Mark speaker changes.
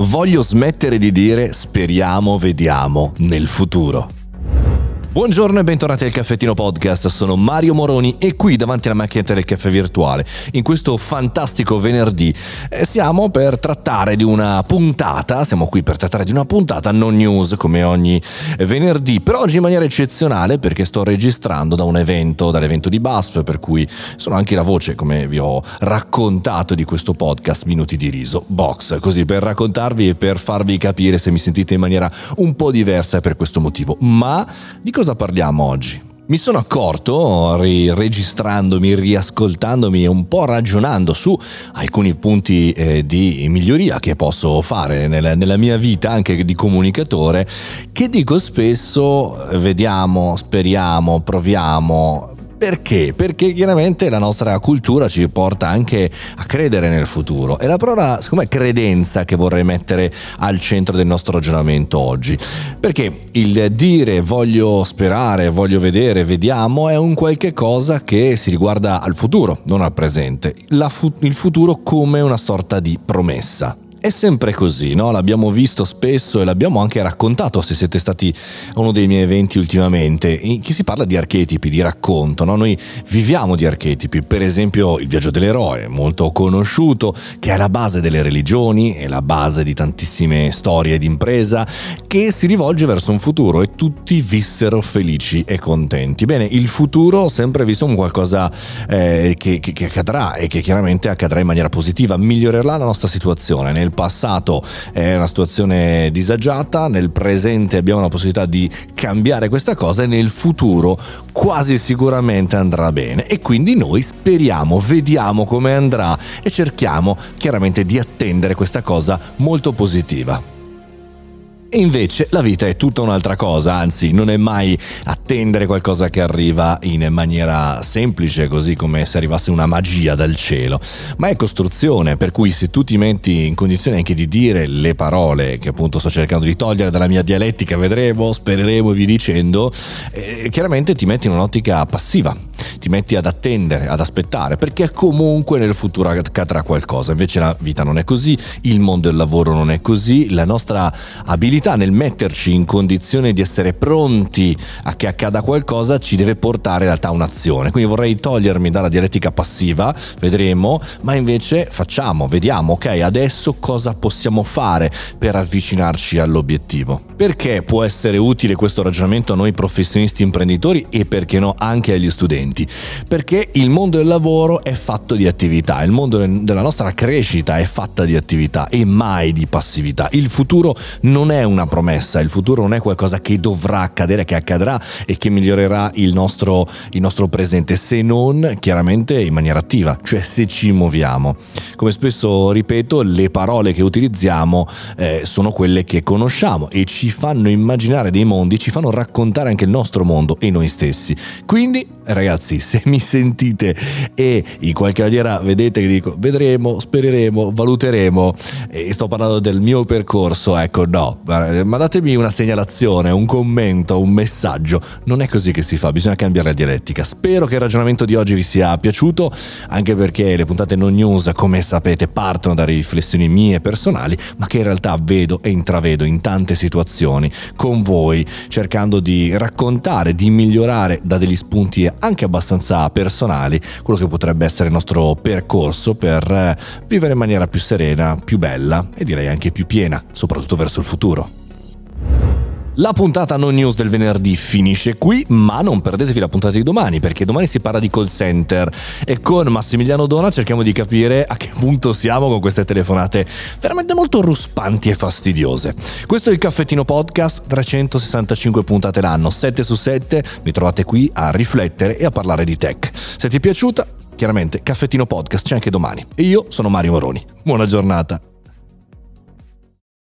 Speaker 1: Voglio smettere di dire speriamo, vediamo nel futuro. Buongiorno e bentornati al Caffettino Podcast, sono Mario Moroni e qui davanti alla macchinetta del caffè virtuale. In questo fantastico venerdì eh, siamo per trattare di una puntata, siamo qui per trattare di una puntata non news come ogni venerdì, però oggi in maniera eccezionale perché sto registrando da un evento, dall'evento di BASF, per cui sono anche la voce, come vi ho raccontato di questo podcast, Minuti di Riso, Box, così per raccontarvi e per farvi capire se mi sentite in maniera un po' diversa per questo motivo. Ma di cosa parliamo oggi? Mi sono accorto, registrandomi, riascoltandomi e un po' ragionando su alcuni punti eh, di miglioria che posso fare nella, nella, mia vita anche di comunicatore, che dico spesso, vediamo, speriamo, proviamo, perché? Perché chiaramente la nostra cultura ci porta anche a credere nel futuro. E la parola, secondo me, credenza che vorrei mettere al centro del nostro ragionamento oggi. Perché il dire voglio sperare, voglio vedere, vediamo è un qualche cosa che si riguarda al futuro, non al presente. Fu- il futuro come una sorta di promessa. È sempre così, no? L'abbiamo visto spesso e l'abbiamo anche raccontato se siete stati a uno dei miei eventi ultimamente, in cui si parla di archetipi, di racconto, no? Noi viviamo di archetipi, per esempio il viaggio dell'eroe, molto conosciuto, che è la base delle religioni, è la base di tantissime storie d'impresa, che si rivolge verso un futuro e tutti vissero felici e contenti. Bene, il futuro sempre visto come qualcosa eh, che, che, che accadrà e che chiaramente accadrà in maniera positiva, migliorerà la nostra situazione. Nel nel passato. È una situazione disagiata, nel presente abbiamo la possibilità di cambiare questa cosa e nel futuro quasi sicuramente andrà bene. E quindi noi speriamo, vediamo come andrà e cerchiamo chiaramente di attendere questa cosa molto positiva. E invece la vita è tutta un'altra cosa, anzi non è mai attendere qualcosa che arriva in maniera semplice, così come se arrivasse una magia dal cielo, ma è costruzione, per cui se tu ti metti in condizione anche di dire le parole che appunto sto cercando di togliere dalla mia dialettica, vedremo, spereremo e vi dicendo, eh, chiaramente ti metti in un'ottica passiva, ti metti ad attendere, ad aspettare, perché comunque nel futuro accadrà qualcosa. Invece la vita non è così, il mondo del lavoro non è così, la nostra abilità nel metterci in condizione di essere pronti a che accada qualcosa ci deve portare in realtà a un'azione. Quindi vorrei togliermi dalla dialettica passiva, vedremo, ma invece facciamo, vediamo, ok, adesso cosa possiamo fare per avvicinarci all'obiettivo. Perché può essere utile questo ragionamento a noi professionisti imprenditori e perché no anche agli studenti? Perché il mondo del lavoro è fatto di attività, il mondo della nostra crescita è fatta di attività e mai di passività. Il futuro non è una promessa, il futuro non è qualcosa che dovrà accadere, che accadrà e che migliorerà il nostro, il nostro presente, se non chiaramente in maniera attiva, cioè se ci muoviamo. Come spesso ripeto, le parole che utilizziamo eh, sono quelle che conosciamo e ci fanno immaginare dei mondi, ci fanno raccontare anche il nostro mondo e noi stessi. Quindi, ragazzi, se mi sentite e in qualche maniera vedete che dico vedremo, spereremo, valuteremo e sto parlando del mio percorso, ecco no, ma datemi una segnalazione, un commento, un messaggio. Non è così che si fa, bisogna cambiare la dialettica. Spero che il ragionamento di oggi vi sia piaciuto, anche perché le puntate non news, come sapete, partono da riflessioni mie personali, ma che in realtà vedo e intravedo in tante situazioni con voi, cercando di raccontare, di migliorare da degli spunti anche abbastanza personali quello che potrebbe essere il nostro percorso per eh, vivere in maniera più serena, più bella e direi anche più piena, soprattutto verso il futuro. La puntata non news del venerdì finisce qui, ma non perdetevi la puntata di domani, perché domani si parla di call center e con Massimiliano Dona cerchiamo di capire a che punto siamo con queste telefonate veramente molto ruspanti e fastidiose. Questo è il Caffettino Podcast, 365 puntate l'anno, 7 su 7, mi trovate qui a riflettere e a parlare di tech. Se ti è piaciuta, chiaramente Caffettino Podcast c'è anche domani. E io sono Mario Moroni. Buona giornata.